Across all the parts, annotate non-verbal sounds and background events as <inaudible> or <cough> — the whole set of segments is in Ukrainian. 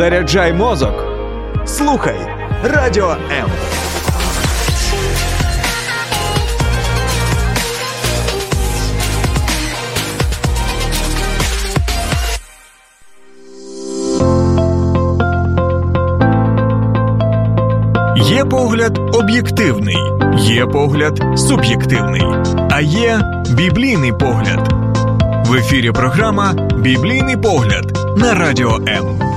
Заряджай мозок. Слухай радіо М. Є погляд об'єктивний, є погляд суб'єктивний, а є біблійний погляд. В ефірі програма Біблійний погляд на радіо М.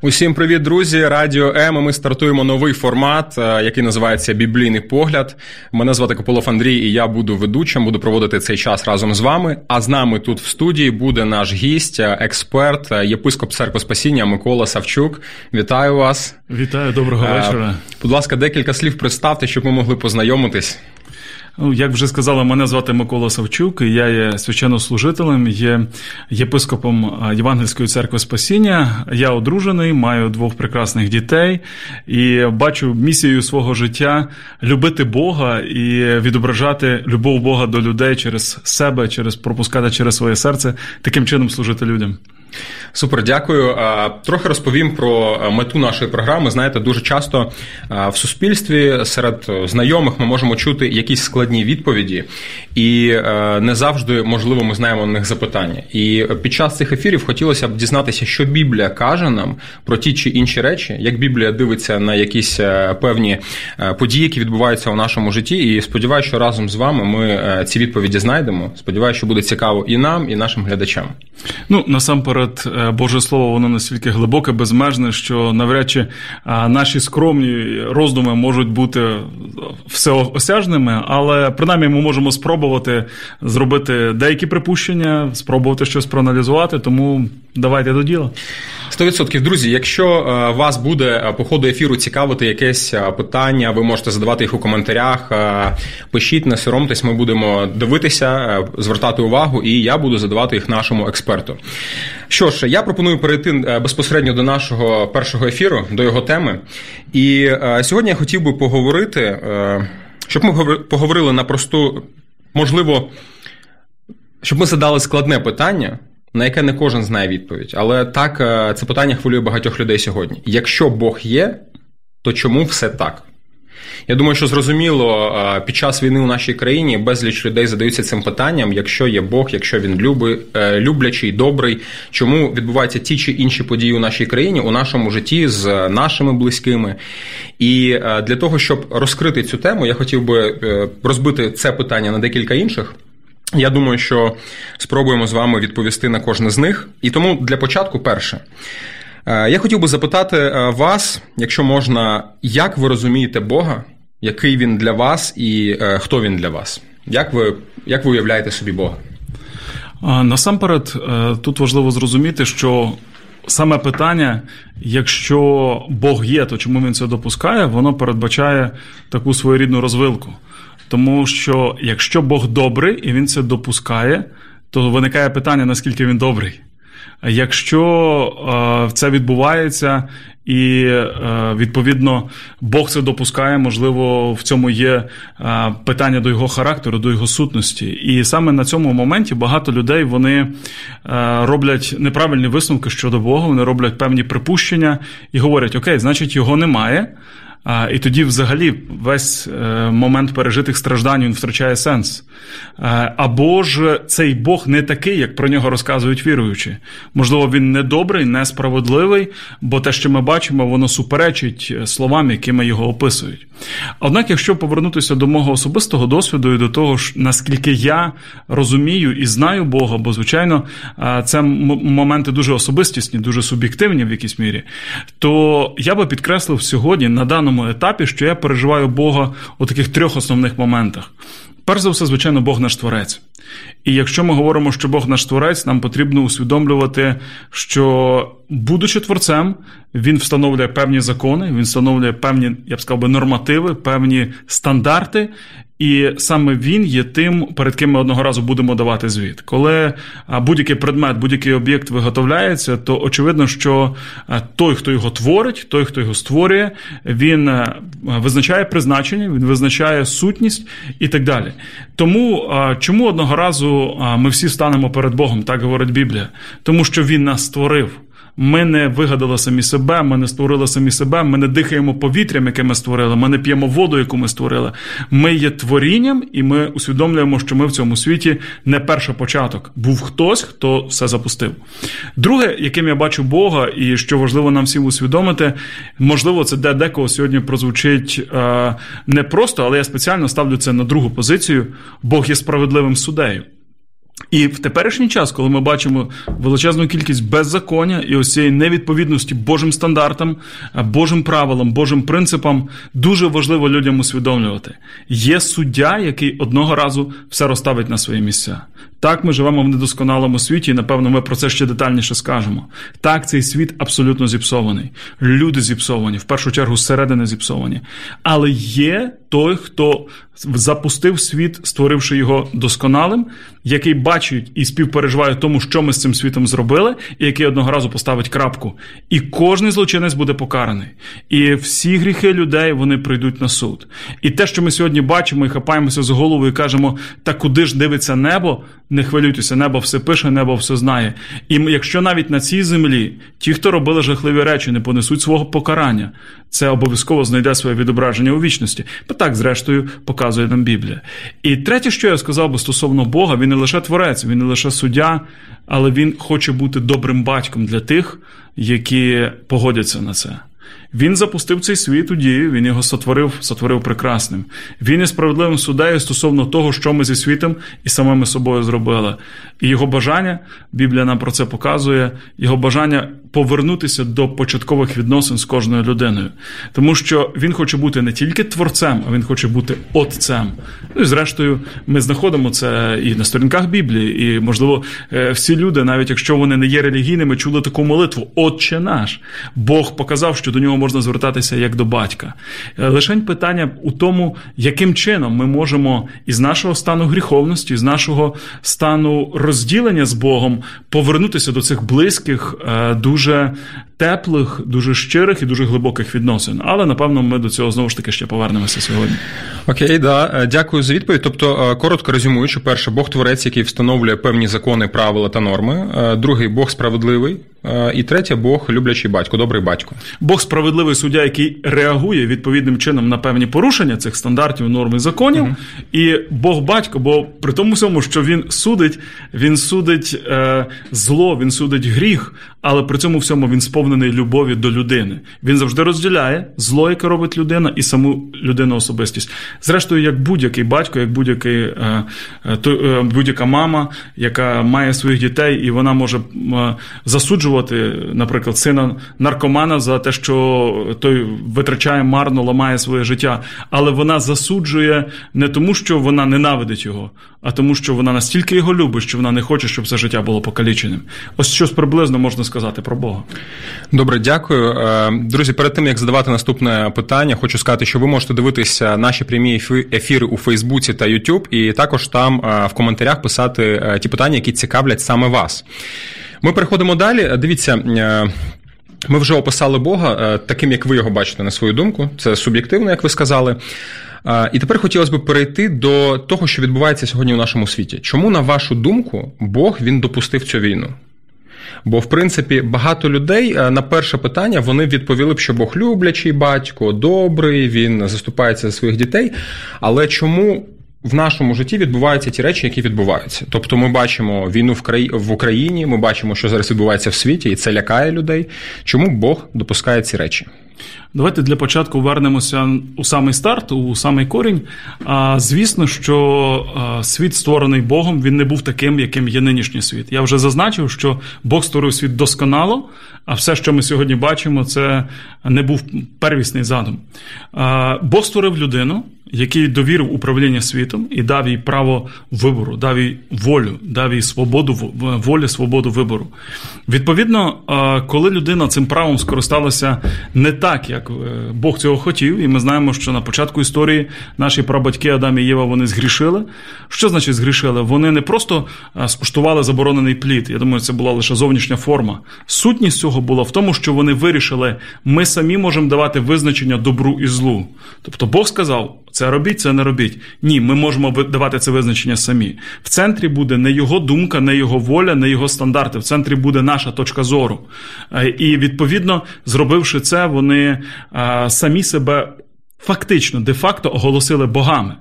Усім привіт, друзі! Радіо М. Ми стартуємо новий формат, е, який називається Біблійний погляд. Мене звати Кополов Андрій, і я буду ведучим, буду проводити цей час разом з вами. А з нами тут в студії буде наш гість, е, експерт, е, єпископ церкви спасіння Микола Савчук. Вітаю вас! Вітаю, доброго вечора. Будь ласка, декілька слів представте, щоб ми могли познайомитись. Ну, як вже сказали, мене звати Микола Савчук, і я є священнослужителем, є єпископом Євангельської церкви Спасіння. Я одружений, маю двох прекрасних дітей і бачу місією свого життя любити Бога і відображати любов Бога до людей через себе, через пропускати через своє серце, таким чином служити людям. Супер, дякую. Трохи розповім про мету нашої програми. Знаєте, дуже часто в суспільстві серед знайомих ми можемо чути якісь складні відповіді, і не завжди можливо ми знаємо на них запитання. І під час цих ефірів хотілося б дізнатися, що Біблія каже нам про ті чи інші речі, як Біблія дивиться на якісь певні події, які відбуваються у нашому житті. І сподіваюся, що разом з вами ми ці відповіді знайдемо. Сподіваюся, що буде цікаво і нам, і нашим глядачам. Ну насамперед. Е, Боже Слово, воно настільки глибоке, безмежне, що навряд чи наші скромні роздуми можуть бути всеосяжними, але принаймні ми можемо спробувати зробити деякі припущення, спробувати щось проаналізувати, тому давайте до діла. 100%. друзі. Якщо е, вас буде по ходу ефіру цікавити якесь питання, ви можете задавати їх у коментарях. Пишіть, не соромтесь, ми будемо дивитися, звертати увагу, і я буду задавати їх нашому експерту. Що ж, я пропоную перейти е, безпосередньо до нашого першого ефіру, до його теми. І е, сьогодні я хотів би поговорити, е, щоб ми поговорили на просту, можливо, щоб ми задали складне питання. На яке не кожен знає відповідь, але так це питання хвилює багатьох людей сьогодні. Якщо Бог є, то чому все так? Я думаю, що зрозуміло, під час війни у нашій країні безліч людей задаються цим питанням: якщо є Бог, якщо він люби, е, люблячий, добрий, чому відбуваються ті чи інші події у нашій країні, у нашому житті з нашими близькими. І е, для того, щоб розкрити цю тему, я хотів би е, розбити це питання на декілька інших. Я думаю, що спробуємо з вами відповісти на кожне з них. І тому для початку, перше. Е, я хотів би запитати е, вас, якщо можна, як ви розумієте Бога, який він для вас і е, хто він для вас? Як ви, Як ви уявляєте собі Бога? Насамперед, тут важливо зрозуміти, що саме питання, якщо Бог є, то чому він це допускає, воно передбачає таку своєрідну розвилку. Тому що якщо Бог добрий і він це допускає, то виникає питання, наскільки він добрий. Якщо е, це відбувається, і е, відповідно Бог це допускає, можливо, в цьому є е, питання до його характеру, до його сутності. І саме на цьому моменті багато людей вони роблять неправильні висновки щодо Бога, вони роблять певні припущення і говорять: Окей, значить, його немає. І тоді, взагалі, весь е, момент пережитих страждань він втрачає сенс. Е, або ж цей Бог не такий, як про нього розказують віруючі. Можливо, він не добрий, несправедливий, бо те, що ми бачимо, воно суперечить словам, якими його описують. Однак, якщо повернутися до мого особистого досвіду і до того, наскільки я розумію і знаю Бога, бо, звичайно, е, це моменти дуже особистісні, дуже суб'єктивні в якійсь мірі, то я би підкреслив сьогодні на даному даному етапі, що я переживаю Бога у таких трьох основних моментах. Перш за все, звичайно, Бог наш творець. І якщо ми говоримо, що Бог наш творець, нам потрібно усвідомлювати, що, будучи творцем, він встановлює певні закони, він встановлює певні, я б сказав би, нормативи, певні стандарти, і саме він є тим, перед ким ми одного разу будемо давати звіт. Коли будь-який предмет, будь-який об'єкт виготовляється, то очевидно, що той, хто його творить, той, хто його створює, він визначає призначення, він визначає сутність і так далі. Тому чому одного разу ми всі станемо перед Богом, так говорить Біблія? Тому що Він нас створив. Ми не вигадали самі себе, ми не створили самі себе, ми не дихаємо повітрям, яке ми створили, ми не п'ємо воду, яку ми створили. Ми є творінням, і ми усвідомлюємо, що ми в цьому світі не перший початок. Був хтось, хто все запустив. Друге, яким я бачу Бога, і що важливо нам всім усвідомити, можливо, це де декого сьогодні прозвучить е, не просто, але я спеціально ставлю це на другу позицію. Бог є справедливим суддею. І в теперішній час, коли ми бачимо величезну кількість беззаконня і ось цієї невідповідності Божим стандартам, Божим правилам, Божим принципам, дуже важливо людям усвідомлювати. Є суддя, який одного разу все розставить на свої місця. Так, ми живемо в недосконалому світі, і напевно ми про це ще детальніше скажемо. Так, цей світ абсолютно зіпсований. Люди зіпсовані, в першу чергу зсередини зіпсовані. Але є той, хто запустив світ, створивши його досконалим, який бачить і співпереживає тому, що ми з цим світом зробили, і який одного разу поставить крапку. І кожний злочинець буде покараний. І всі гріхи людей вони прийдуть на суд. І те, що ми сьогодні бачимо і хапаємося за голову і кажемо, та куди ж дивиться небо, не хвилюйтеся, небо все пише, небо все знає. І якщо навіть на цій землі ті, хто робили жахливі речі, не понесуть свого покарання, це обов'язково знайде своє відображення у вічності. Бо так, зрештою, показує нам Біблія. І третє, що я сказав би стосовно Бога, він не лише творець, він не лише суддя, але він хоче бути добрим батьком для тих, які погодяться на це. Він запустив цей світ у дію, він його сотворив, сотворив прекрасним. Він є справедливим суддею стосовно того, що ми зі світом і самими собою зробили. І його бажання, Біблія нам про це показує, його бажання повернутися до початкових відносин з кожною людиною. Тому що він хоче бути не тільки творцем, а він хоче бути отцем. Ну і зрештою, ми знаходимо це і на сторінках Біблії, і, можливо, е, всі люди, навіть якщо вони не є релігійними, чули таку молитву Отче наш. Бог показав, що до нього можна звертатися як до батька. Е, лишень питання у тому, яким чином ми можемо із нашого стану гріховності, з нашого стану розділення з Богом повернутися до цих близьких, е, дуже теплих, дуже щирих і дуже глибоких відносин. Але напевно ми до цього знову ж таки ще повернемося сьогодні. Окей, да, е, дякую за відповідь. Тобто, коротко резюмуючи, перше, Бог творець, який встановлює певні закони, правила та норми. Другий Бог справедливий. І третє Бог люблячий батько, добрий батько. Бог справедливий суддя, який реагує відповідним чином на певні порушення цих стандартів, норм і законів. uh І Бог батько, бо при тому всьому, що він судить, він судить е, зло, він судить гріх, але при цьому всьому він сповнений любові до людини. Він завжди розділяє зло, яке робить людина, і саму людину особистість. Зрештою, як будь-який батько, як будь-який е, е, е будь-яка мама, яка має своїх дітей, і вона може е, засуджувати, наприклад, сина наркомана за те, що той витрачає марно, ламає своє життя, але вона засуджує не тому, що вона ненавидить його, а тому, що вона настільки його любить, що вона не хоче, щоб це життя було покаліченим. Ось щось приблизно можна сказати про Бога. Добре, дякую. Е, друзі, перед тим як задавати наступне питання, хочу сказати, що ви можете дивитися наші прямі ефіри у Фейсбуці та YouTube, і також там е, в коментарях писати е, ті питання, які цікавлять саме вас. Ми переходимо далі. Дивіться, ми вже описали Бога е, таким, як ви його бачите, на свою думку. Це суб'єктивно, як ви сказали. Е, і тепер хотілося б перейти до того, що відбувається сьогодні у нашому світі. Чому, на вашу думку, Бог він допустив цю війну? Бо, в принципі, багато людей е, на перше питання вони відповіли б, що Бог люблячий батько, добрий, він заступається за своїх дітей. Але чому в нашому житті відбуваються ті речі, які відбуваються. Тобто, ми бачимо війну в краї... в Україні, ми бачимо, що зараз відбувається в світі, і це лякає людей. Чому Бог допускає ці речі? Давайте для початку вернемося у самий старт, у самий корінь. А, Звісно, що світ створений Богом, він не був таким, яким є нинішній світ. Я вже зазначив, що Бог створив світ досконало, а все, що ми сьогодні бачимо, це не був первісний задум. Бог створив людину який довірив управління світом і дав їй право вибору, дав їй волю, дав їй свободу волі, свободу вибору. Відповідно, коли людина цим правом скористалася не так, як е, Бог цього хотів, і ми знаємо, що на початку історії наші прабатьки Адам і Єва вони згрішили. Що значить згрішили? Вони не просто скуштували заборонений плід. Я думаю, це була лише зовнішня форма. Сутність цього була в тому, що вони вирішили, ми самі можемо давати визначення добру і злу. Тобто Бог сказав Це робіть, це не робіть. Ні, ми можемо давати це визначення самі. В центрі буде не його думка, не його воля, не його стандарти. В центрі буде наша точка зору. Е, і відповідно, зробивши це, вони е, самі себе фактично де-факто оголосили богами.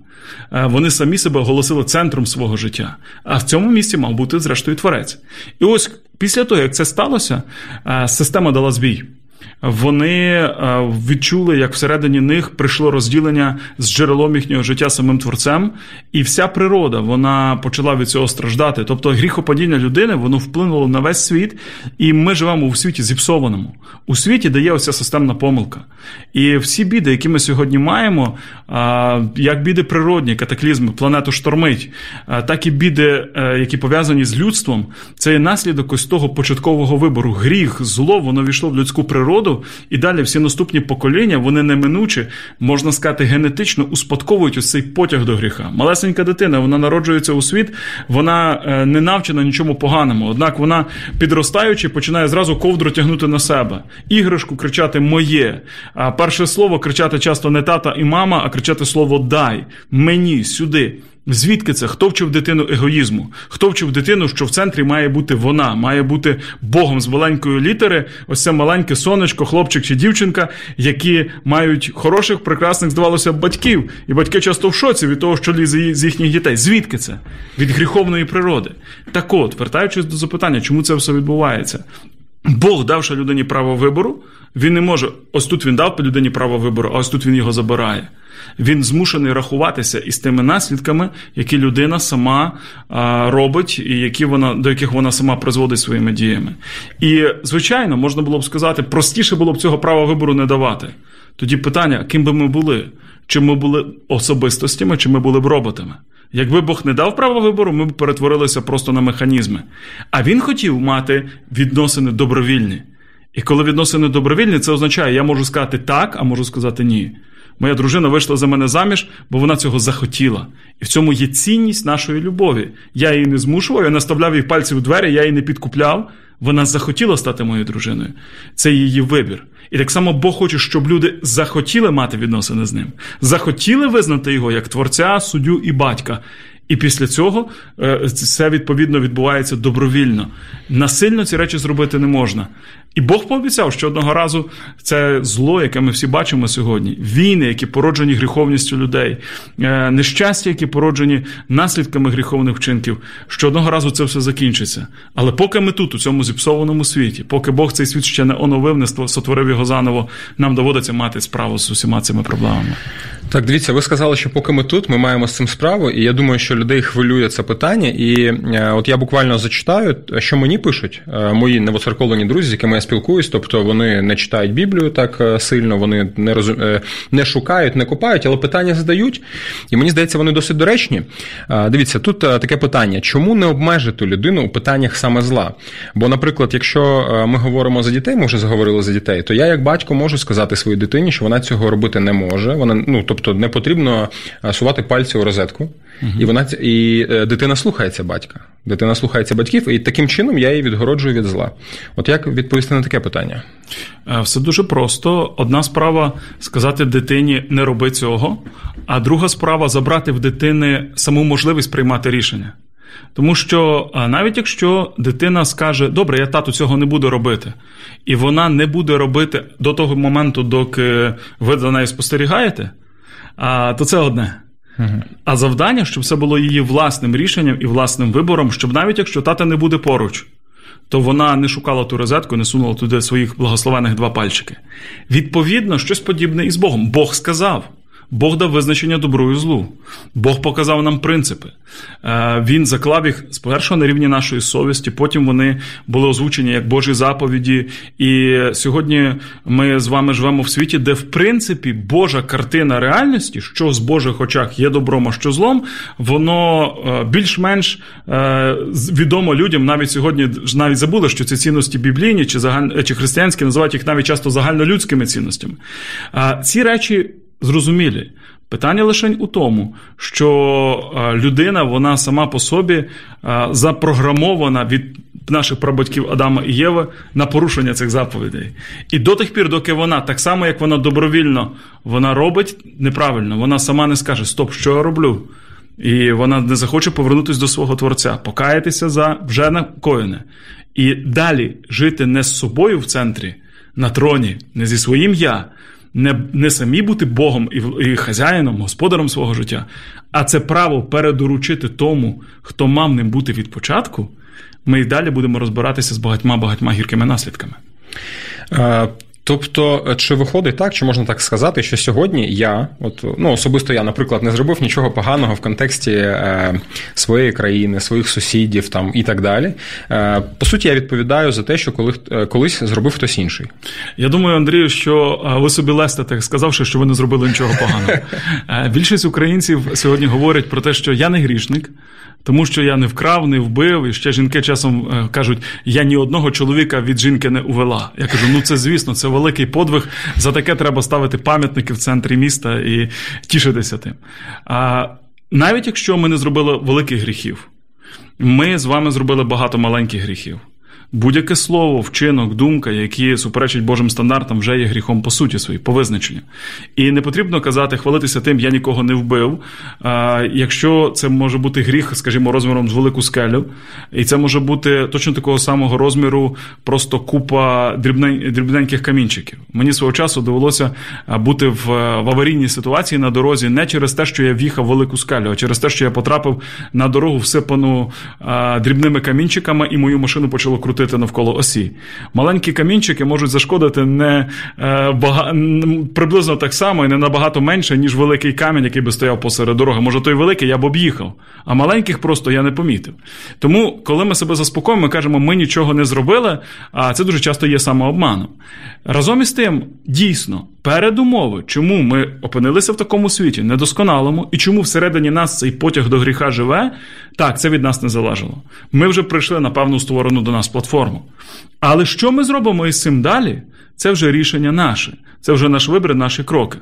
Е, вони самі себе оголосили центром свого життя. А в цьому місці мав бути, зрештою, творець. І ось після того, як це сталося, система дала збій вони е, відчули, як всередині них прийшло розділення з джерелом їхнього життя самим творцем, і вся природа вона почала від цього страждати. Тобто гріхопадіння людини воно вплинуло на весь світ, і ми живемо у світі зіпсованому. У світі де є оця системна помилка. І всі біди, які ми сьогодні маємо, як біди природні, катаклізми, планету штормить, так і біди, е, які пов'язані з людством, це є наслідок ось того початкового вибору. Гріх, зло, воно війшло в людську природу роду, і далі всі наступні покоління, вони неминуче, можна сказати, генетично успадковують ось цей потяг до гріха. Малесенька дитина, вона народжується у світ, вона е, не навчена нічому поганому. Однак вона, підростаючи, починає зразу ковдру тягнути на себе, іграшку кричати Моє. А перше слово кричати часто не тата і мама, а кричати слово Дай мені сюди. Звідки це? Хто вчив дитину егоїзму? Хто вчив дитину, що в центрі має бути вона, має бути Богом з маленької літери, ось це маленьке сонечко, хлопчик чи дівчинка, які мають хороших, прекрасних, здавалося, батьків. І батьки часто в шоці від того, що лізе з їхніх дітей. Звідки це? Від гріховної природи. Так от, вертаючись до запитання, чому це все відбувається? Бог, давши людині право вибору, він не може. Ось тут він дав людині право вибору, а ось тут він його забирає він змушений рахуватися із тими наслідками, які людина сама робить, і які вона до яких вона сама призводить своїми діями. І, звичайно, можна було б сказати, простіше було б цього права вибору не давати. Тоді питання, ким би ми були? Чи ми були особистостями, чи ми були б роботами? Якби Бог не дав право вибору, ми б перетворилися просто на механізми. А він хотів мати відносини добровільні. І коли відносини добровільні, це означає, я можу сказати так, а можу сказати ні. Моя дружина вийшла за мене заміж, бо вона цього захотіла. І в цьому є цінність нашої любові. Я її не змушував, я наставляв їй пальці у двері, я її не підкупляв. Вона захотіла стати моєю дружиною. Це її вибір. І так само Бог хоче, щоб люди захотіли мати відносини з ним, захотіли визнати його як творця, суддю і батька. І після цього е, це відповідно відбувається добровільно. Насильно ці речі зробити не можна. І Бог пообіцяв, що одного разу це зло, яке ми всі бачимо сьогодні, війни, які породжені гріховністю людей, е, нещастя, які породжені наслідками гріховних вчинків, що одного разу це все закінчиться. Але поки ми тут, у цьому зіпсованому світі, поки Бог цей світ ще не оновив, не сотворив його заново, нам доводиться мати справу з усіма цими проблемами. Так, дивіться, ви сказали, що поки ми тут, ми маємо з цим справу, і я думаю, що людей хвилює це питання. І е, от я буквально зачитаю, що мені пишуть е, мої новоцерковлені друзі, з якими я спілкуюсь, тобто вони не читають Біблію так е, сильно, вони не розум... не шукають, не купають, але питання задають. І мені здається, вони досить доречні. Дивіться, тут таке питання: чому не обмежити людину у питаннях саме зла? Бо, наприклад, якщо ми говоримо за дітей, ми вже заговорили за дітей, то я, як батько, можу сказати своїй дитині, що вона цього робити не може. Вона ну тобто не потрібно сувати пальці у розетку, угу. і вона і е, дитина слухається батька. Дитина слухається батьків, і таким чином я її відгороджую від зла. От як відповісти на таке питання? Е, все дуже просто. Одна справа сказати дитині не роби цього, а друга справа забрати в дитини саму можливість приймати рішення. Тому що навіть якщо дитина скаже, добре, я тату цього не буду робити, і вона не буде робити до того моменту, доки ви за нею спостерігаєте, то це одне. А завдання, щоб це було її власним рішенням і власним вибором, щоб навіть якщо тата не буде поруч, то вона не шукала ту розетку, не сунула туди своїх благословених два пальчики. Відповідно, щось подібне і з Богом. Бог сказав. Бог дав визначення добру і злу. Бог показав нам принципи. Е, він заклав їх спершу на рівні нашої совісті, потім вони були озвучені як Божі заповіді. І сьогодні ми з вами живемо в світі, де, в принципі, Божа картина реальності, що з Божих очах є добром, а що злом, воно е, більш-менш е, відомо людям навіть сьогодні навіть забули, що ці цінності біблійні чи загаль... чи християнські називають їх навіть часто загальнолюдськими цінностями. Ці речі зрозумілі. Питання лише у тому, що людина, вона сама по собі запрограмована від наших прабатьків Адама і Єви на порушення цих заповідей. І до тих пір, доки вона, так само як вона добровільно вона робить неправильно, вона сама не скаже Стоп, що я роблю? І вона не захоче повернутися до свого творця, покаятися за вже накоєне. І далі жити не з собою в центрі, на троні, не зі своїм я, не не самі бути Богом і і хазяїном, господаром свого життя, а це право передоручити тому, хто мав ним бути від початку. Ми й далі будемо розбиратися з багатьма багатьма гіркими наслідками. Е, Тобто, чи виходить так, чи можна так сказати, що сьогодні я, от ну особисто я, наприклад, не зробив нічого поганого в контексті е, своєї країни, своїх сусідів там і так далі. Е, По суті, я відповідаю за те, що коли е, колись зробив хтось інший. Я думаю, Андрію, що е, ви собі лестите, сказавши, що ви не зробили нічого поганого. <laughs> Е, більшість українців сьогодні говорять про те, що я не грішник. Тому що я не вкрав, не вбив, і ще жінки часом е, кажуть, я ні одного чоловіка від жінки не увела. Я кажу, ну це звісно, це великий подвиг. За таке треба ставити пам'ятники в центрі міста і тішитися тим. А навіть якщо ми не зробили великих гріхів, ми з вами зробили багато маленьких гріхів. Будь-яке слово, вчинок, думка, які суперечать Божим стандартам, вже є гріхом по суті своїй, по визначенню. І не потрібно казати, хвалитися тим, я нікого не вбив. Якщо це може бути гріх, скажімо, розміром з велику скелю, і це може бути точно такого самого розміру, просто купа дрібненьких камінчиків. Мені свого часу довелося бути в, в аварійній ситуації на дорозі не через те, що я в'їхав в велику скелю, а через те, що я потрапив на дорогу, всипану дрібними камінчиками, і мою машину почало крутити крутити навколо осі. Маленькі камінчики можуть зашкодити не е, бага... приблизно так само і не набагато менше, ніж великий камінь, який би стояв посеред дороги. Може, той великий я б об'їхав, а маленьких просто я не помітив. Тому, коли ми себе заспокоїмо, ми кажемо, ми нічого не зробили, а це дуже часто є самообманом. Разом із тим, дійсно, передумови, чому ми опинилися в такому світі, недосконалому, і чому всередині нас цей потяг до гріха живе, так, це від нас не залежало. Ми вже прийшли на певну створену до нас платформу. Але що ми зробимо із цим далі? Це вже рішення наше, це вже наш вибір, наші кроки.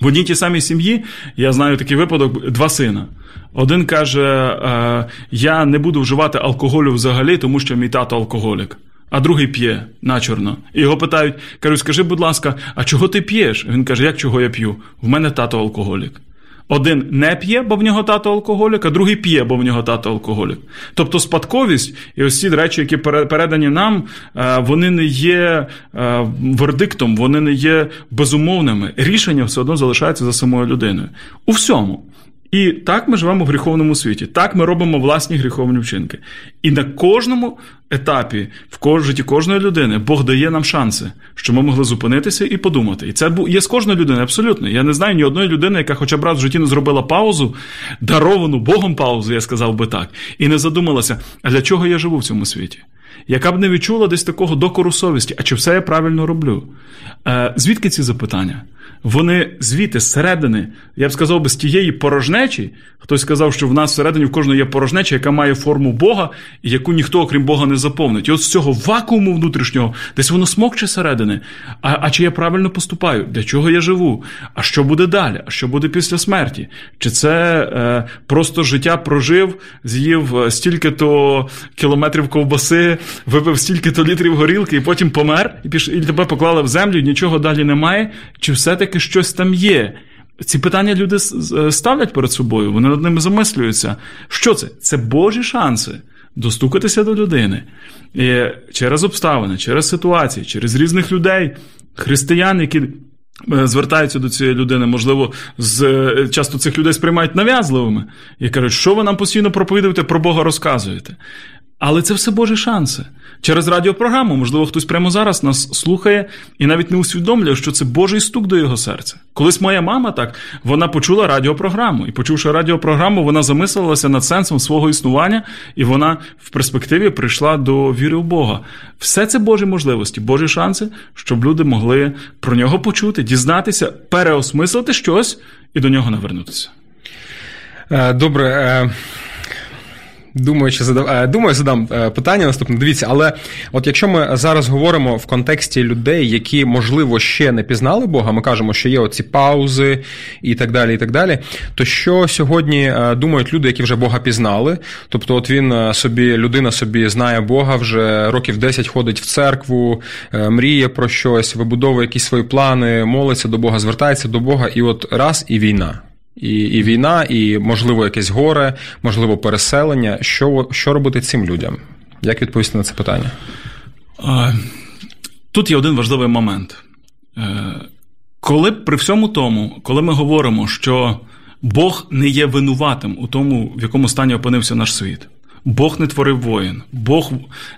В одній тій самій сім'ї я знаю такий випадок: два сина. Один каже: «Е, Я не буду вживати алкоголю взагалі, тому що мій тато алкоголік. А другий п'є начорно. І його питають: кажуть, скажи, будь ласка, а чого ти п'єш? Він каже, як чого я п'ю? В мене тато алкоголік. Один не п'є, бо в нього тато алкоголік, а другий п'є, бо в нього тато алкоголік. Тобто спадковість і ось ці речі, які передані нам, е, вони не є е, вердиктом, вони не є безумовними. Рішення все одно залишається за самою людиною. У всьому. І так ми живемо в гріховному світі. Так ми робимо власні гріховні вчинки. І на кожному етапі, в житті кожної людини, Бог дає нам шанси, щоб ми могли зупинитися і подумати. І це є з кожної людини, абсолютно. Я не знаю ні одної людини, яка хоча б раз в житті не зробила паузу, даровану Богом паузу, я сказав би так, і не задумалася, а для чого я живу в цьому світі. Яка б не відчула десь такого докору совісті, а чи все я правильно роблю? Е, Звідки ці запитання? Вони звідти, зсередини, я б сказав би, з тієї порожнечі. Хтось сказав, що в нас всередині в кожної є порожнеча, яка має форму Бога, і яку ніхто, окрім Бога, не заповнить. І от з цього вакууму внутрішнього, десь воно смокче середини. А а чи я правильно поступаю? Для чого я живу? А що буде далі? А що буде після смерті? Чи це е, просто життя прожив, з'їв е, стільки-то кілометрів ковбаси, випив стільки-то літрів горілки, і потім помер, і піш... і тебе поклали в землю, і нічого далі немає? Чи все-таки щось там є? Ці питання люди ставлять перед собою, вони над ними замислюються. Що це? Це Божі шанси достукатися до людини І через обставини, через ситуації, через різних людей, християн, які. Е, звертаються до цієї людини, можливо, з е, часто цих людей сприймають нав'язливими і кажуть, що ви нам постійно проповідуєте, про Бога розказуєте. Але це все Божі шанси. Через радіопрограму, можливо, хтось прямо зараз нас слухає і навіть не усвідомлює, що це Божий стук до його серця. Колись моя мама так вона почула радіопрограму, і почувши радіопрограму, вона замислилася над сенсом свого існування, і вона в перспективі прийшла до віри в Бога. Все це Божі можливості, Божі шанси, щоб люди могли про нього почути, дізнатися, переосмислити щось і до нього навернутися. Е, добре. Думаю, що задав... Е, думаю, задам е, питання наступне. Дивіться, але от якщо ми зараз говоримо в контексті людей, які можливо ще не пізнали Бога, ми кажемо, що є оці паузи і так далі, і так далі. То що сьогодні е, думають люди, які вже Бога пізнали? Тобто, от він собі, людина собі знає Бога, вже років 10 ходить в церкву, мріє про щось, вибудовує якісь свої плани, молиться до Бога, звертається до Бога, і от раз і війна. І і війна, і, можливо, якесь горе, можливо, переселення. Що що робити цим людям? Як відповісти на це питання? Тут є один важливий момент. Е, коли при всьому тому, коли ми говоримо, що Бог не є винуватим у тому, в якому стані опинився наш світ, Бог не творив воїн, Бог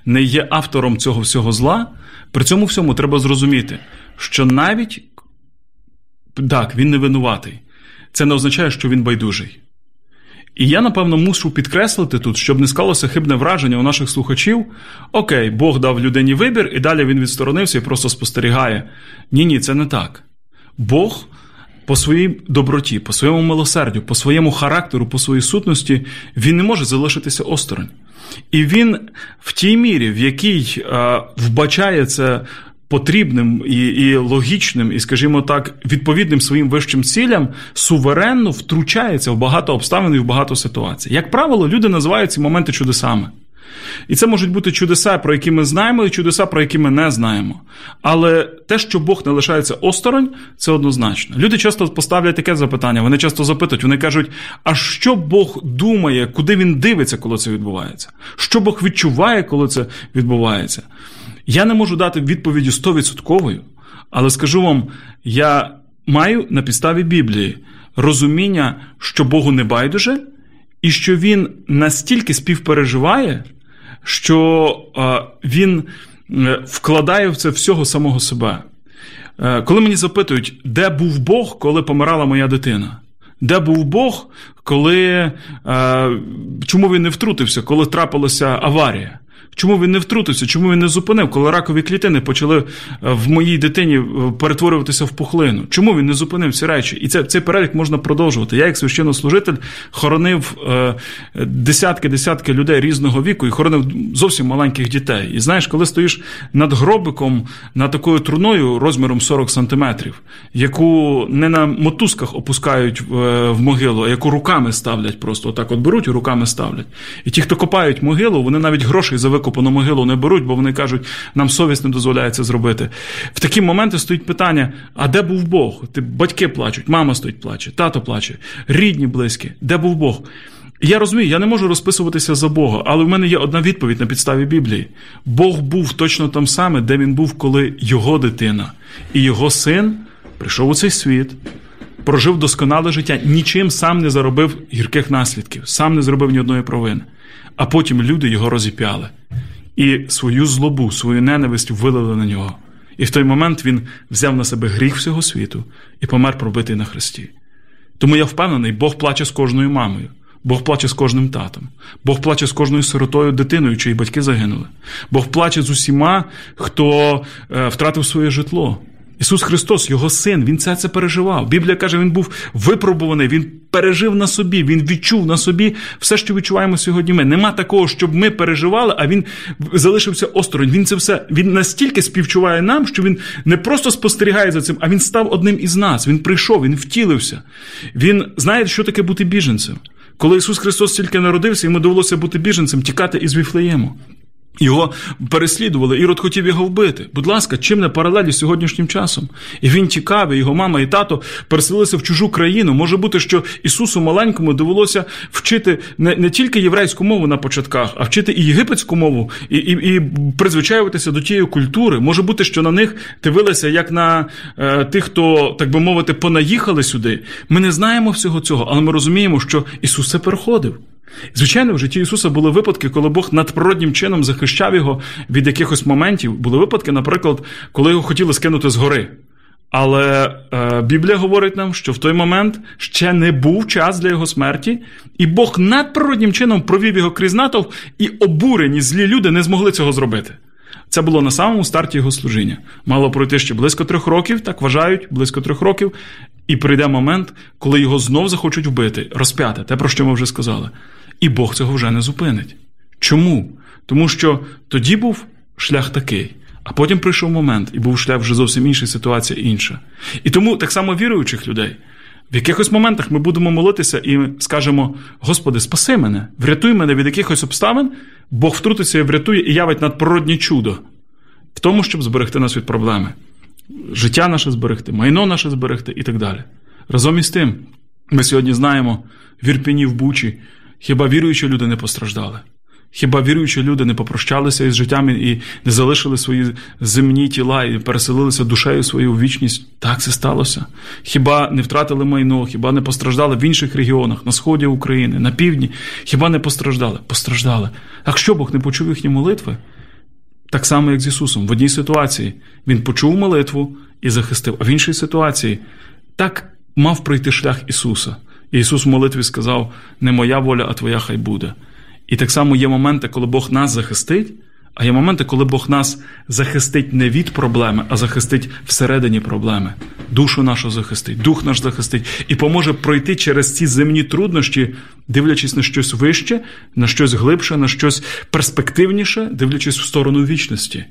не є автором цього всього зла, при цьому всьому треба зрозуміти, що навіть так, він не винуватий це не означає, що він байдужий. І я, напевно, мушу підкреслити тут, щоб не склалося хибне враження у наших слухачів. Окей, Бог дав людині вибір, і далі він відсторонився і просто спостерігає. Ні, ні, це не так. Бог по своїй доброті, по своєму милосердю, по своєму характеру, по своїй сутності, він не може залишитися осторонь. І він в тій мірі, в якій е, вбачає це потрібним і і логічним, і, скажімо так, відповідним своїм вищим цілям, суверенно втручається в багато обставин і в багато ситуацій. Як правило, люди називають ці моменти чудесами. І це можуть бути чудеса, про які ми знаємо, і чудеса, про які ми не знаємо. Але те, що Бог не лишається осторонь, це однозначно. Люди часто поставлять таке запитання, вони часто запитують, вони кажуть, а що Бог думає, куди він дивиться, коли це відбувається? Що Бог відчуває, коли це відбувається? Я не можу дати відповіді 100%, але скажу вам, я маю на підставі Біблії розуміння, що Богу не байдуже, і що Він настільки співпереживає, що Він е, вкладає в це всього самого себе. Е, коли мені запитують, де був Бог, коли помирала моя дитина? Де був Бог, коли е, чому він не втрутився, коли трапилася аварія? Чому він не втрутився? Чому він не зупинив, коли ракові клітини почали е, в моїй дитині е, перетворюватися в пухлину? Чому він не зупинив ці речі? І це, цей перелік можна продовжувати. Я, як священнослужитель, хоронив е, десятки-десятки людей різного віку і хоронив зовсім маленьких дітей. І знаєш, коли стоїш над гробиком, над такою труною розміром 40 сантиметрів, яку не на мотузках опускають в, в могилу, а яку руками ставлять, просто отак от беруть і руками ставлять. І ті, хто копають могилу, вони навіть грошей за викопану могилу не беруть, бо вони кажуть, нам совість не дозволяє це зробити. В такі моменти стоїть питання: а де був Бог? Ти батьки плачуть, мама стоїть плаче, тато плаче, рідні, близькі, де був Бог? Я розумію, я не можу розписуватися за Бога, але в мене є одна відповідь на підставі Біблії. Бог був точно там саме, де він був, коли його дитина і його син прийшов у цей світ, прожив досконале життя, нічим сам не заробив гірких наслідків, сам не зробив ні одної провини а потім люди його розіп'яли і свою злобу, свою ненависть вилили на нього. І в той момент він взяв на себе гріх всього світу і помер пробитий на хресті. Тому я впевнений, Бог плаче з кожною мамою, Бог плаче з кожним татом, Бог плаче з кожною сиротою дитиною, чиї батьки загинули. Бог плаче з усіма, хто е, втратив своє житло. Ісус Христос, Його син, Він це це переживав. Біблія каже, Він був випробуваний, Він пережив на собі, Він відчув на собі все, що відчуваємо сьогодні. Ми. Нема такого, щоб ми переживали, а Він залишився осторонь. Він це все він настільки співчуває нам, що він не просто спостерігає за цим, а він став одним із нас. Він прийшов, він втілився. Він знає, що таке бути біженцем. Коли Ісус Христос тільки народився, йому довелося бути біженцем, тікати із Віфлеєму. Його переслідували, Ірод хотів його вбити. Будь ласка, чим не паралелі з сьогоднішнім часом? І він тікав, і його мама і тато переселилися в чужу країну. Може бути, що Ісусу маленькому довелося вчити не не тільки єврейську мову на початках, а вчити і єгипетську мову, і і, і призвичаюватися до тієї культури. Може бути, що на них дивилися як на е, тих, хто, так би мовити, понаїхали сюди. Ми не знаємо всього цього, але ми розуміємо, що Ісус це переходив. Звичайно, в житті Ісуса були випадки, коли Бог надприроднім чином захищав його від якихось моментів. Були випадки, наприклад, коли його хотіли скинути з гори. Але е, Біблія говорить нам, що в той момент ще не був час для його смерті, і Бог надприроднім чином провів його крізь натовп, і обурені злі люди не змогли цього зробити. Це було на самому старті його служіння. Мало пройти ще близько трьох років, так вважають, близько трьох років, і прийде момент, коли його знов захочуть вбити, розп'яти, те, про що ми вже сказали. і Бог цього вже не зупинить. Чому? Тому що тоді був шлях такий, а потім прийшов момент, і був шлях вже зовсім інший, ситуація інша. І тому так само віруючих людей. В якихось моментах ми будемо молитися і скажемо: Господи, спаси мене, врятуй мене від якихось обставин, Бог втрутиться і врятує і явить надприроднє чудо в тому, щоб зберегти нас від проблеми. Життя наше зберегти, майно наше зберегти і так далі. Разом із тим, ми сьогодні знаємо в Ірпіні, в Бучі, хіба віруючі люди не постраждали? Хіба віруючі люди не попрощалися із життями і не залишили свої земні тіла і переселилися душею свою в вічність? Так це сталося. Хіба не втратили майно, хіба не постраждали в інших регіонах, на сході України, на півдні? Хіба не постраждали? Постраждали. А що Бог не почув їхні молитви? Так само, як з Ісусом. В одній ситуації Він почув молитву і захистив, а в іншій ситуації так мав пройти шлях Ісуса. І Ісус в молитві сказав: не моя воля, а твоя хай буде. І так само є моменти, коли Бог нас захистить, а є моменти, коли Бог нас захистить не від проблеми, а захистить всередині проблеми. Душу нашу захистить, дух наш захистить і поможе пройти через ці земні труднощі, дивлячись на щось вище, на щось глибше, на щось перспективніше, дивлячись в сторону вічності.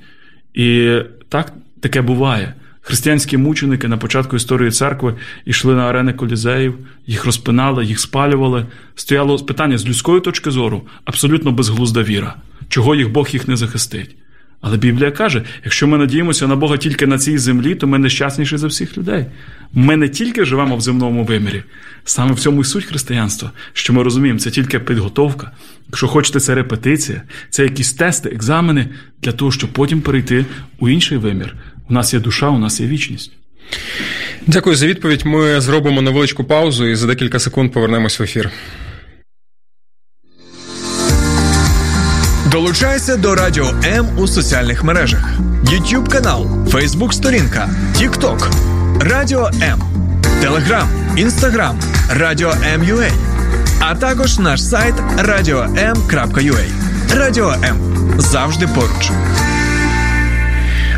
І так таке буває. Християнські мученики на початку історії церкви йшли на арени колізеїв, їх розпинали, їх спалювали. Стояло питання з людської точки зору абсолютно безглузда віра, чого їх Бог їх не захистить. Але Біблія каже: якщо ми надіємося на Бога тільки на цій землі, то ми нещасніші за всіх людей. Ми не тільки живемо в земному вимірі, саме в цьому і суть християнства, що ми розуміємо, це тільки підготовка. Якщо хочете, це репетиція, це якісь тести, екзамени для того, щоб потім перейти у інший вимір. У нас є душа, у нас є вічність. Дякую за відповідь. Ми зробимо невеличку паузу і за декілька секунд повернемось в ефір. Долучайся до Радіо М у соціальних мережах: YouTube канал, Facebook сторінка, TikTok, Радіо М, Телеграм, Інстаграм, Радіо М.Ua, а також наш сайт radio.m.ua. Радіо М завжди поруч.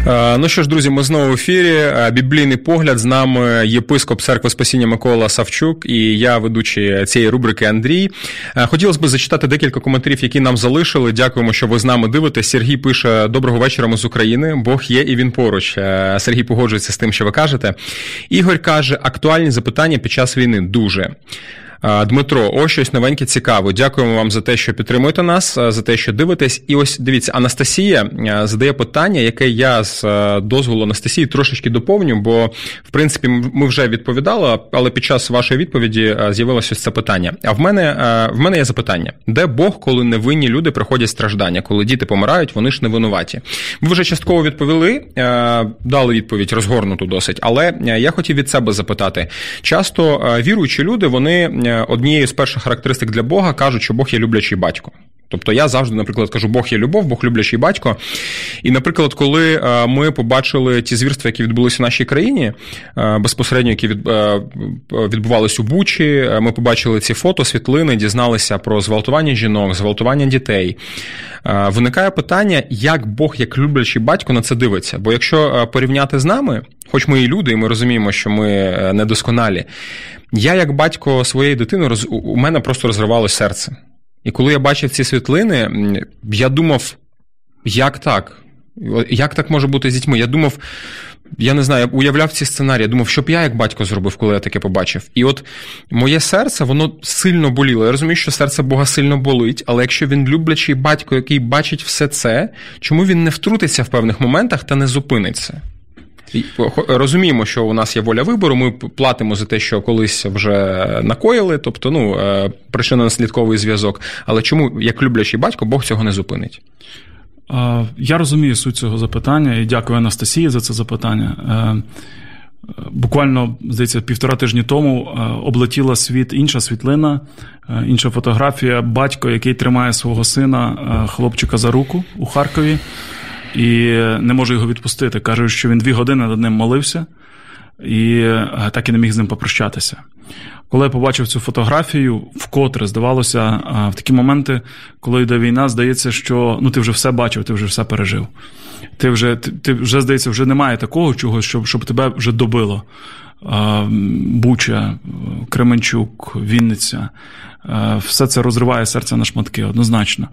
Е, ну що ж, друзі, ми знову в ефірі. Е, біблійний погляд з нами єпископ церкви Спасіння Микола Савчук і я, ведучий цієї рубрики Андрій. Е, хотілося б зачитати декілька коментарів, які нам залишили. Дякуємо, що ви з нами дивитесь. Сергій пише: Доброго вечора. Ми з України. Бог є і він поруч. Сергій погоджується з тим, що ви кажете. Ігор каже: актуальні запитання під час війни дуже. Дмитро, ось щось новеньке цікаве. Дякуємо вам за те, що підтримуєте нас, за те, що дивитесь. І ось дивіться, Анастасія задає питання, яке я з дозволу Анастасії трошечки доповню, бо в принципі ми вже відповідали, але під час вашої відповіді з'явилося ось це питання. А в мене в мене є запитання: де Бог, коли невинні люди приходять страждання, коли діти помирають, вони ж не винуваті? Ви вже частково відповіли, дали відповідь розгорнуту досить, але я хотів від себе запитати: часто віруючі люди, вони. Е, однією з перших характеристик для Бога кажуть, що Бог є люблячий батько. Тобто я завжди, наприклад, кажу, Бог є любов, Бог люблячий батько. І, наприклад, коли е, ми побачили ті звірства, які відбулися в нашій країні, е, безпосередньо які відбувалися у Бучі, ми побачили ці фото, світлини, дізналися про зґвалтування жінок, зґвалтування дітей. Виникає питання, як Бог, як люблячий батько, на це дивиться. Бо якщо порівняти з нами, хоч ми і люди, і ми розуміємо, що ми недосконалі, я, як батько своєї дитини, роз... у мене просто розривалося серце. І коли я бачив ці світлини, я думав, як так? Як так може бути з дітьми? Я думав, я не знаю, я уявляв ці сценарії, я думав, що б я як батько зробив, коли я таке побачив. І от моє серце, воно сильно боліло. Я розумію, що серце Бога сильно болить, але якщо він люблячий батько, який бачить все це, чому він не втрутиться в певних моментах та не зупиниться? Розуміємо, що у нас є воля вибору. Ми платимо за те, що колись вже накоїли, тобто ну е, причинно-наслідковий зв'язок. Але чому, як люблячий батько, Бог цього не зупинить? Я розумію суть цього запитання і дякую Анастасії за це запитання. Е, буквально здається, півтора тижні тому е, облетіла світ інша світлина, інша фотографія. Батько, який тримає свого сина, хлопчика за руку у Харкові і не може його відпустити. Каже, що він дві години над ним молився і е, так і не міг з ним попрощатися. Коли я побачив цю фотографію, вкотре здавалося, е, в такі моменти, коли йде війна, здається, що ну ти вже все бачив, ти вже все пережив. Ти вже ти, ти вже здається, вже немає такого чогось, щоб щоб тебе вже добило. Буча, Кременчук, Вінниця. Все це розриває серце на шматки однозначно.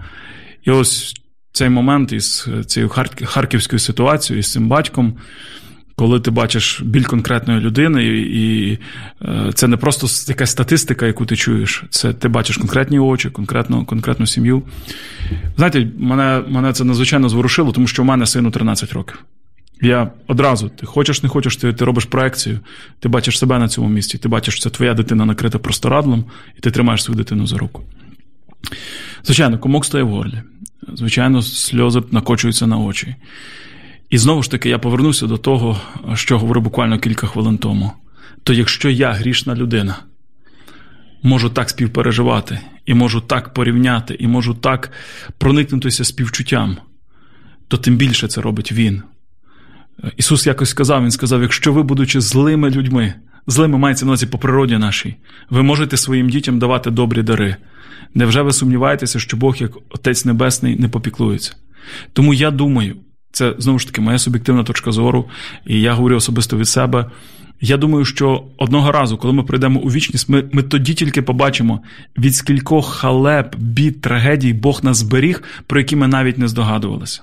І ось цей момент із цією харківською ситуацією, із цим батьком коли ти бачиш біль конкретної людини, і е, це не просто якась статистика, яку ти чуєш, це ти бачиш конкретні очі, конкретну конкретну сім'ю. Знаєте, мене мене це надзвичайно зворушило, тому що в мене сину 13 років. Я одразу, ти хочеш, не хочеш, ти ти робиш проекцію, ти бачиш себе на цьому місці, ти бачиш, що це твоя дитина накрита просторадлом, і ти тримаєш свою дитину за руку. Звичайно, комок стає в горлі. Звичайно, сльози накочуються на очі. І знову ж таки, я повернуся до того, що говорив буквально кілька хвилин тому. То якщо я грішна людина, можу так співпереживати, і можу так порівняти, і можу так проникнутися співчуттям, то тим більше це робить Він. Ісус якось сказав: Він сказав: якщо ви, будучи злими людьми, злими мається на увазі по природі нашій, ви можете своїм дітям давати добрі дари. Невже ви сумніваєтеся, що Бог, як Отець Небесний, не попіклується? Тому я думаю, це знову ж таки моя суб'єктивна точка зору, і я говорю особисто від себе. Я думаю, що одного разу, коли ми прийдемо у вічність, ми ми тоді тільки побачимо, від скількох халеп, бід, трагедій Бог нас зберіг, про які ми навіть не здогадувалися.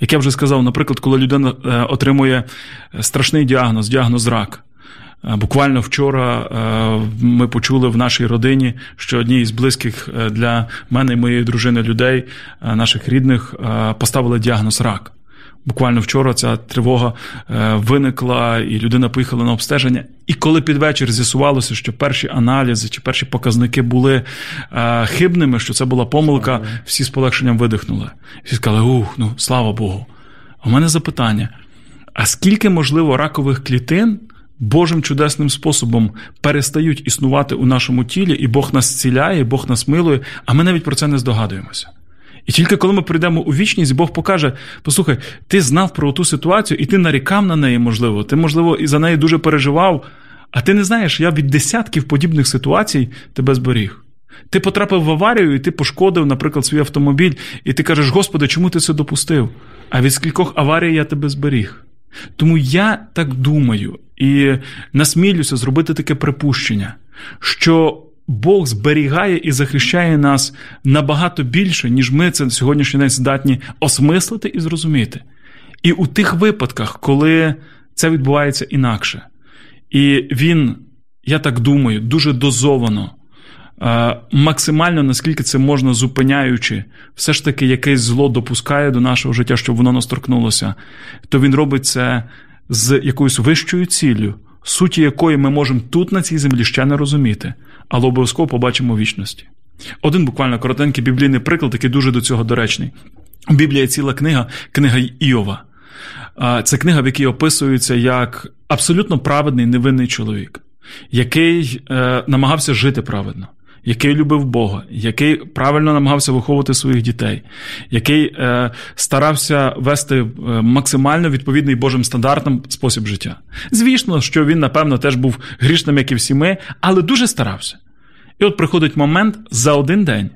Як я вже сказав, наприклад, коли людина е, отримує страшний діагноз, діагноз рак. Е, буквально вчора е, ми почули в нашій родині, що одній із близьких для мене і моєї дружини людей, наших рідних, поставили діагноз рак. Буквально вчора ця тривога е, виникла, і людина поїхала на обстеження. І коли під вечір з'ясувалося, що перші аналізи чи перші показники були е, хибними, що це була помилка, всі з полегшенням видихнули. Всі сказали: ух, ну слава Богу. У мене запитання: а скільки можливо ракових клітин Божим чудесним способом перестають існувати у нашому тілі, і Бог нас зціляє, і Бог нас милує, а ми навіть про це не здогадуємося. І тільки коли ми прийдемо у вічність, Бог покаже: послухай, ти знав про ту ситуацію, і ти нарікав на неї, можливо, ти, можливо, і за неї дуже переживав. А ти не знаєш, я від десятків подібних ситуацій тебе зберіг. Ти потрапив в аварію, і ти пошкодив, наприклад, свій автомобіль, і ти кажеш, Господи, чому ти це допустив? А від скількох аварій я тебе зберіг. Тому я так думаю і насмілюся зробити таке припущення, що Бог зберігає і захищає нас набагато більше, ніж ми це сьогоднішній день здатні осмислити і зрозуміти. І у тих випадках, коли це відбувається інакше. І він, я так думаю, дуже дозовано, максимально наскільки це можна зупиняючи, все ж таки якесь зло допускає до нашого життя, щоб воно нас торкнулося, то він робить це з якоюсь вищою ціллю, суті якої ми можемо тут на цій землі ще не розуміти але обов'язково побачимо вічності. Один буквально коротенький біблійний приклад, який дуже до цього доречний. У Біблії ціла книга, книга Іова. Це книга, в якій описується як абсолютно праведний невинний чоловік, який е, намагався жити праведно, який любив Бога, який правильно намагався виховувати своїх дітей, який е, старався вести е, максимально відповідний Божим стандартам спосіб життя. Звісно, що він, напевно, теж був грішним, як і всі ми, але дуже старався. І от приходить момент за один день.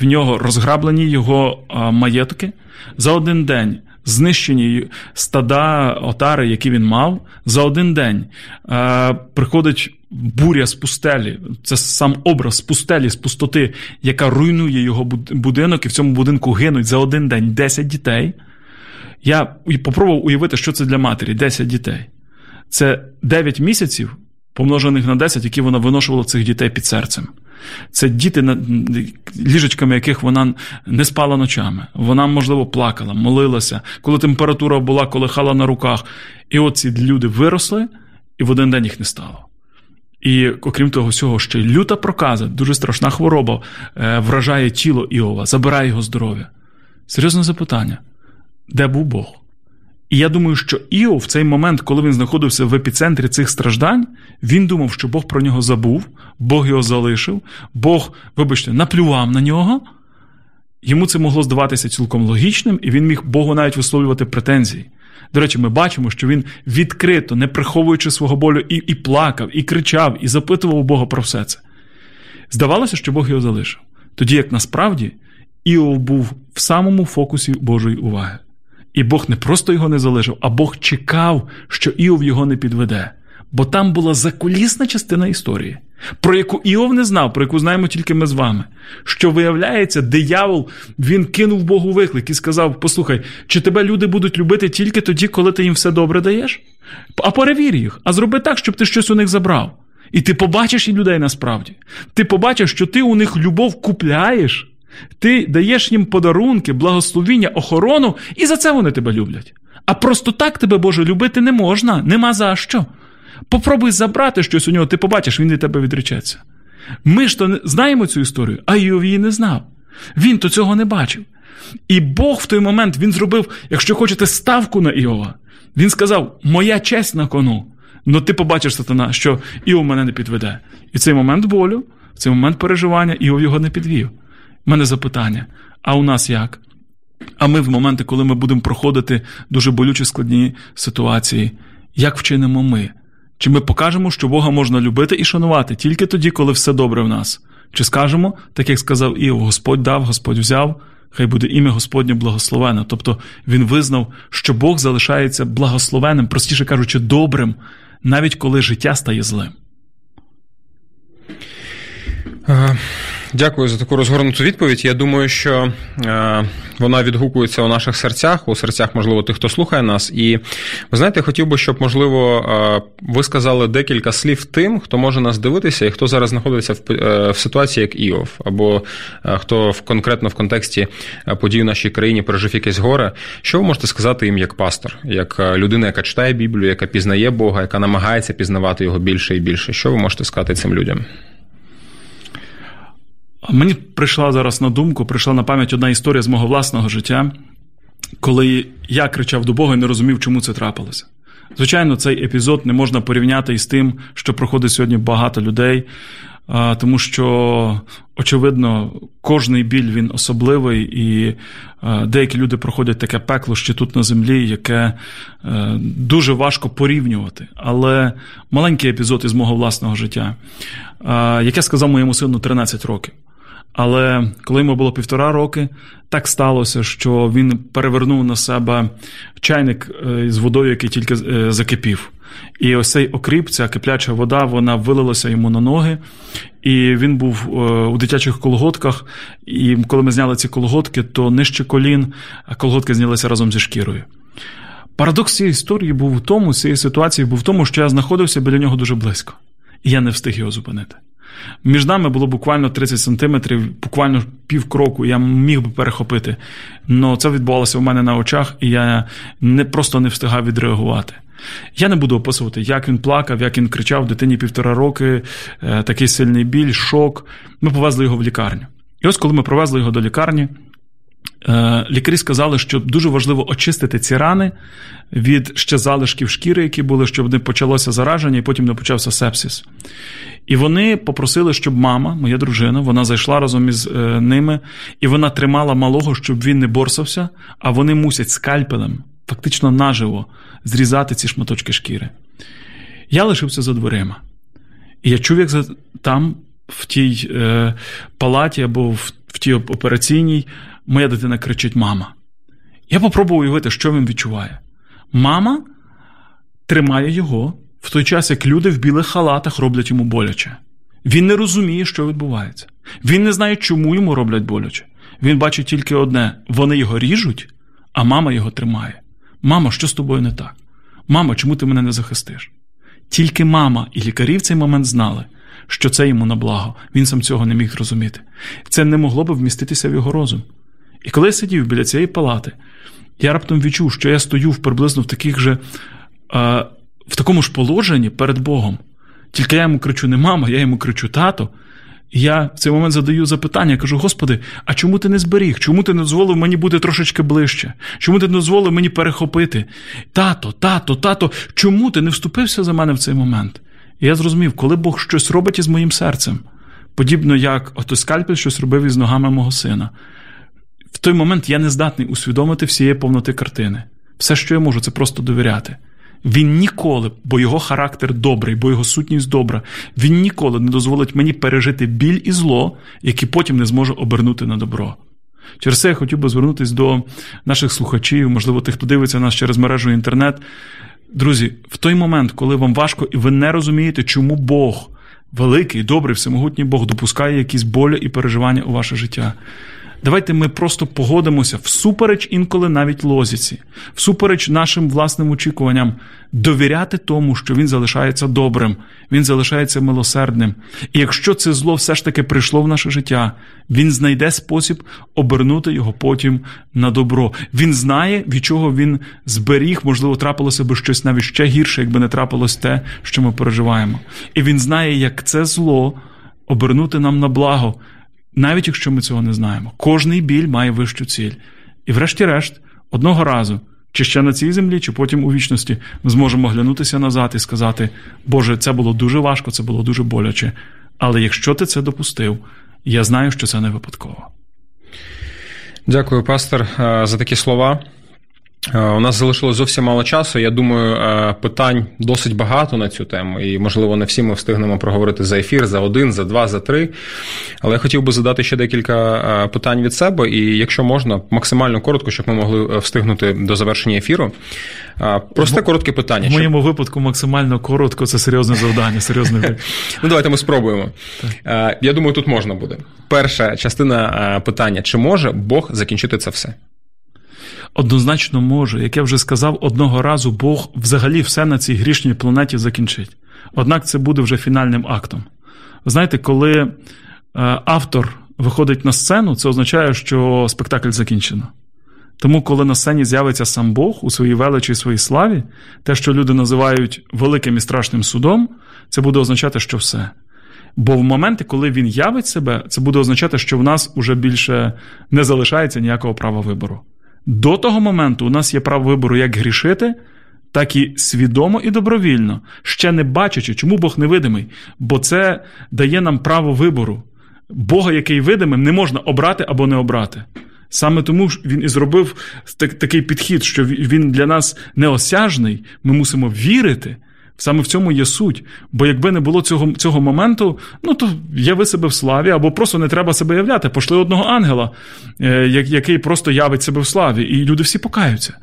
В нього розграблені його маєтки за один день знищені стада отари, які він мав, за один день е, приходить буря з пустелі. Це сам образ з пустелі, з пустоти, яка руйнує його будинок, і в цьому будинку гинуть за один день 10 дітей. Я попробував уявити, що це для матері 10 дітей. Це 9 місяців, помножених на 10, які вона виношувала цих дітей під серцем. Це діти, ліжечками яких вона не спала ночами. Вона, можливо, плакала, молилася, коли температура була, колихала на руках. І от ці люди виросли, і в один день їх не стало. І окрім того всього, ще люта проказа, дуже страшна хвороба, е, вражає тіло Іова, забирає його здоров'я. Серйозне запитання: де був Бог? І я думаю, що Іов в цей момент, коли він знаходився в епіцентрі цих страждань, він думав, що Бог про нього забув, Бог його залишив, Бог, вибачте, наплював на нього. Йому це могло здаватися цілком логічним, і він міг Богу навіть висловлювати претензії. До речі, ми бачимо, що він відкрито, не приховуючи свого болю, і і плакав, і кричав, і запитував Бога про все це. Здавалося, що Бог його залишив. Тоді як насправді Іов був в самому фокусі Божої уваги. І Бог не просто його не залишив, а Бог чекав, що Іов його не підведе. Бо там була закулісна частина історії, про яку Іов не знав, про яку знаємо тільки ми з вами. Що виявляється, диявол він кинув Богу виклик і сказав: Послухай, чи тебе люди будуть любити тільки тоді, коли ти їм все добре даєш? А перевір їх, а зроби так, щоб ти щось у них забрав. І ти побачиш і людей насправді. Ти побачиш, що ти у них любов купляєш, ти даєш їм подарунки, благословіння, охорону, і за це вони тебе люблять. А просто так тебе, Боже, любити не можна, нема за що. Попробуй забрати щось у нього, ти побачиш, він від тебе відречеться. Ми ж то знаємо цю історію, а Йов її не знав. Він то цього не бачив. І Бог в той момент він зробив, якщо хочете, ставку на Іова. Він сказав: Моя честь на кону. Ну ти побачиш, сатана, що Іов мене не підведе. І цей момент болю, цей момент переживання, Іов його не підвів. Мене запитання: а у нас як? А ми в моменти, коли ми будемо проходити дуже болючі складні ситуації, як вчинимо ми? Чи ми покажемо, що Бога можна любити і шанувати тільки тоді, коли все добре в нас? Чи скажемо, так як сказав Іов, Господь дав, Господь взяв, хай буде ім'я Господнє благословене. Тобто він визнав, що Бог залишається благословенним, простіше кажучи, добрим, навіть коли життя стає злим. Дякую за таку розгорнуту відповідь. Я думаю, що е, вона відгукується у наших серцях, у серцях, можливо, тих, хто слухає нас. І ви знаєте, хотів би, щоб, можливо, е, ви сказали декілька слів тим, хто може нас дивитися, і хто зараз знаходиться в, е, в ситуації як Іов, або е, хто в, конкретно в контексті е, подій в нашій країні пережив якесь горе. Що ви можете сказати їм як пастор, як е, людина, яка читає Біблію, яка пізнає Бога, яка намагається пізнавати його більше і більше? Що ви можете сказати цим людям? Мені прийшла зараз на думку, прийшла на пам'ять одна історія з мого власного життя, коли я кричав до Бога і не розумів, чому це трапилося. Звичайно, цей епізод не можна порівняти із тим, що проходить сьогодні багато людей, тому що, очевидно, кожний біль він особливий, і деякі люди проходять таке пекло ще тут на землі, яке е, дуже важко порівнювати. Але маленький епізод із мого власного життя, як я сказав моєму сину 13 років. Але коли йому було півтора роки, так сталося, що він перевернув на себе чайник е, з водою, який тільки е, закипів. І ось цей окріп, ця кипляча вода, вона вилилася йому на ноги, і він був е, у дитячих колготках. І коли ми зняли ці колготки, то нижче колін колготки знялися разом зі шкірою. Парадокс цієї історії був в тому, цієї ситуації був в тому, що я знаходився біля нього дуже близько, і я не встиг його зупинити. Між нами було буквально 30 сантиметрів, буквально пів кроку, я міг би перехопити. Але це відбувалося у мене на очах, і я не просто не встигав відреагувати. Я не буду описувати, як він плакав, як він кричав дитині півтора роки, е, такий сильний біль, шок. Ми повезли його в лікарню. І ось коли ми провезли його до лікарні, лікарі сказали, що дуже важливо очистити ці рани від ще залишків шкіри, які були, щоб не почалося зараження, і потім не почався сепсис. І вони попросили, щоб мама, моя дружина, вона зайшла разом із е, ними, і вона тримала малого, щоб він не борсався, а вони мусять скальпелем, фактично наживо, зрізати ці шматочки шкіри. Я лишився за дверима. І я чув, як там, в тій е, палаті або в, в тій операційній моя дитина кричить Мама. Я попробую уявити, що він відчуває. Мама тримає його в той час, як люди в білих халатах роблять йому боляче. Він не розуміє, що відбувається. Він не знає, чому йому роблять боляче. Він бачить тільки одне: вони його ріжуть, а мама його тримає. Мама, що з тобою не так? Мама, чому ти мене не захистиш? Тільки мама і лікарі в цей момент знали, що це йому на благо. Він сам цього не міг зрозуміти. Це не могло би вміститися в його розум. І коли я сидів біля цієї палати, я раптом відчув, що я стою приблизно в таких же, в такому ж положенні перед Богом. Тільки я йому кричу не мама, я йому кричу тато. І я в цей момент задаю запитання, кажу: Господи, а чому ти не зберіг? Чому ти не дозволив мені бути трошечки ближче? Чому ти не дозволив мені перехопити? Тато, тато, тато, чому ти не вступився за мене в цей момент? І я зрозумів, коли Бог щось робить із моїм серцем, подібно як ото скальпель щось робив із ногами мого сина в той момент я не здатний усвідомити всієї повноти картини. Все, що я можу, це просто довіряти. Він ніколи, бо його характер добрий, бо його сутність добра, він ніколи не дозволить мені пережити біль і зло, які потім не зможу обернути на добро. Через це я хотів би звернутися до наших слухачів, можливо, тих, хто дивиться нас через мережу інтернет. Друзі, в той момент, коли вам важко, і ви не розумієте, чому Бог, великий, добрий, всемогутній Бог, допускає якісь болі і переживання у ваше життя. Давайте ми просто погодимося всупереч інколи навіть лозіці, всупереч нашим власним очікуванням, довіряти тому, що він залишається добрим, він залишається милосердним. І якщо це зло все ж таки прийшло в наше життя, він знайде спосіб обернути його потім на добро. Він знає, від чого він зберіг, можливо, трапилося би щось навіть ще гірше, якби не трапилось те, що ми переживаємо. І він знає, як це зло обернути нам на благо навіть якщо ми цього не знаємо. Кожний біль має вищу ціль. І, врешті-решт, одного разу, чи ще на цій землі, чи потім у вічності, ми зможемо глянутися назад і сказати: Боже, це було дуже важко, це було дуже боляче. Але якщо ти це допустив, я знаю, що це не випадково. Дякую, пастор, за такі слова. Е, у нас залишилось зовсім мало часу. Я думаю, е, питань досить багато на цю тему, і, можливо, не всі ми встигнемо проговорити за ефір, за один, за два, за три. Але я хотів би задати ще декілька е, питань від себе, і якщо можна, максимально коротко, щоб ми могли встигнути до завершення ефіру. Просте коротке питання. В моєму випадку максимально коротко це серйозне завдання. серйозне. <laughs> Ну, давайте ми спробуємо. Я думаю, тут можна буде. Перша частина питання: чи може Бог закінчити це все? Однозначно може, як я вже сказав, одного разу Бог взагалі все на цій грішній планеті закінчить. Однак це буде вже фінальним актом. Знаєте, коли е, автор виходить на сцену, це означає, що спектакль закінчено. Тому, коли на сцені з'явиться сам Бог у своїй величі і своїй славі, те, що люди називають великим і страшним судом, це буде означати, що все. Бо в моменти, коли він явить себе, це буде означати, що в нас уже більше не залишається ніякого права вибору. До того моменту у нас є право вибору як грішити, так і свідомо і добровільно, ще не бачачи, чому Бог невидимий, бо це дає нам право вибору. Бога, який видимим, не можна обрати або не обрати. Саме тому він і зробив такий підхід, що він для нас неосяжний, ми мусимо вірити. Саме в цьому є суть. Бо якби не було цього цього моменту, ну то яви себе в славі, або просто не треба себе являти. Пошли одного ангела, е, який просто явить себе в славі, і люди всі покаються.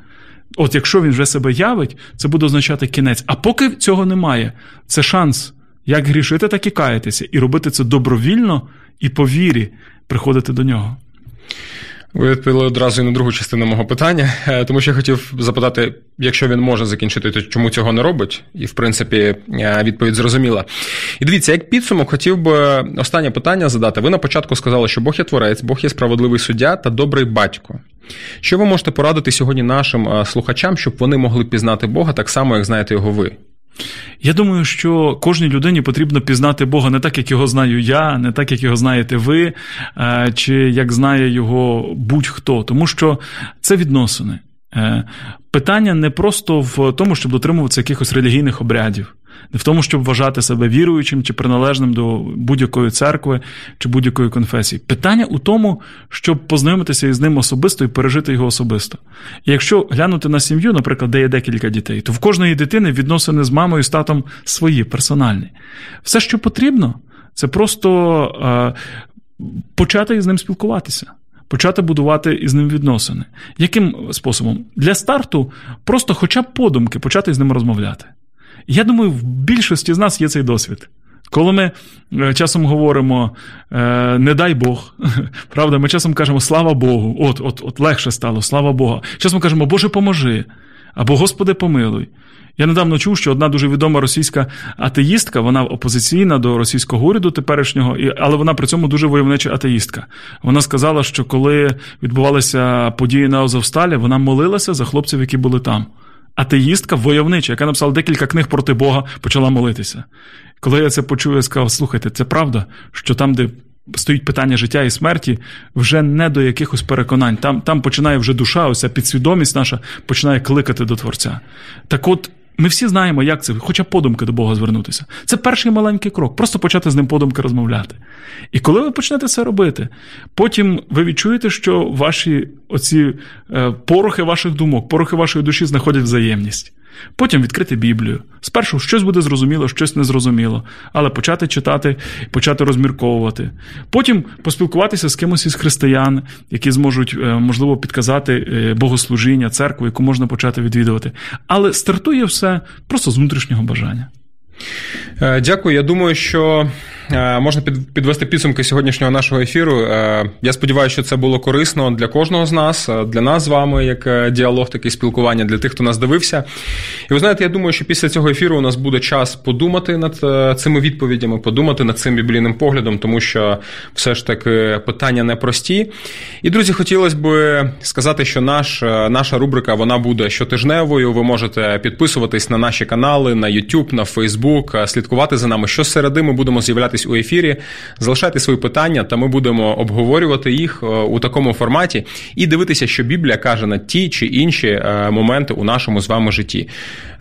От якщо він вже себе явить, це буде означати кінець. А поки цього немає, це шанс як грішити, так і каятися, і робити це добровільно і по вірі приходити до нього. Ви відповіли одразу і на другу частину мого питання, е, тому що я хотів запитати, якщо він може закінчити, то чому цього не робить? І, в принципі, е, відповідь зрозуміла. І дивіться, як підсумок, хотів би останнє питання задати. Ви на початку сказали, що Бог є творець, Бог є справедливий суддя та добрий батько. Що ви можете порадити сьогодні нашим е, слухачам, щоб вони могли пізнати Бога так само, як знаєте його ви? Я думаю, що кожній людині потрібно пізнати Бога не так, як його знаю я, не так, як його знаєте ви, е, чи як знає його будь-хто, тому що це відносини. Е, питання не просто в тому, щоб дотримуватися якихось релігійних обрядів не в тому, щоб вважати себе віруючим чи приналежним до будь-якої церкви чи будь-якої конфесії. Питання у тому, щоб познайомитися із ним особисто і пережити його особисто. І якщо глянути на сім'ю, наприклад, де є декілька дітей, то в кожної дитини відносини з мамою з татом свої, персональні. Все, що потрібно, це просто е, почати із ним спілкуватися. Почати будувати із ним відносини. Яким способом? Для старту просто, хоча б подумки, почати з ним розмовляти. Я думаю, в більшості з нас є цей досвід. Коли ми е, часом говоримо е, не дай Бог, <laughs> правда, ми часом кажемо слава Богу, от от, от легше стало, слава Богу. Часом кажемо, Боже, поможи, або Господи, помилуй. Я недавно чув, що одна дуже відома російська атеїстка, вона опозиційна до російського уряду теперішнього, але вона при цьому дуже войовнича атеїстка. Вона сказала, що коли відбувалися події на Азовсталі, вона молилася за хлопців, які були там атеїстка, войовнича, яка написала декілька книг проти Бога, почала молитися. Коли я це почув, я сказав: слухайте, це правда, що там, де стоїть питання життя і смерті, вже не до якихось переконань. Там там починає вже душа, ось підсвідомість наша починає кликати до Творця. Так от. Ми всі знаємо, як це, хоча подумки до Бога звернутися. Це перший маленький крок, просто почати з ним подумки розмовляти. І коли ви почнете це робити, потім ви відчуєте, що ваші оці е, порохи ваших думок, порохи вашої душі знаходять взаємність. Потім відкрити Біблію. Спершу щось буде зрозуміло, щось незрозуміло, але почати читати, почати розмірковувати. Потім поспілкуватися з кимось із християн, які зможуть, е, можливо, підказати е, богослужіння, церкву, яку можна почати відвідувати. Але стартує все просто з внутрішнього бажання. Е, дякую. Я думаю, що е, можна підвести підсумки сьогоднішнього нашого ефіру. Е, я сподіваюся, що це було корисно для кожного з нас, для нас з вами, як діалог, такий спілкування, для тих, хто нас дивився. І ви знаєте, я думаю, що після цього ефіру у нас буде час подумати над цими відповідями, подумати над цим біблійним поглядом, тому що все ж таки питання непрості. І, друзі, хотілося б сказати, що наш, наша рубрика вона буде щотижневою. Ви можете підписуватись на наші канали, на YouTube, на Facebook. Facebook, слідкувати за нами. Щосереди ми будемо з'являтись у ефірі. Залишайте свої питання, та ми будемо обговорювати їх е, у такому форматі і дивитися, що Біблія каже на ті чи інші е, моменти у нашому з вами житті.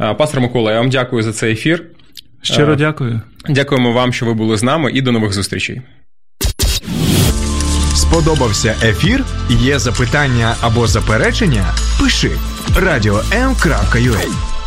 Е, пастор Микола, я вам дякую за цей ефір. Щиро дякую. Дякуємо вам, що ви були з нами, і до нових зустрічей. Сподобався ефір? Є запитання або заперечення? Пиши радіом.ua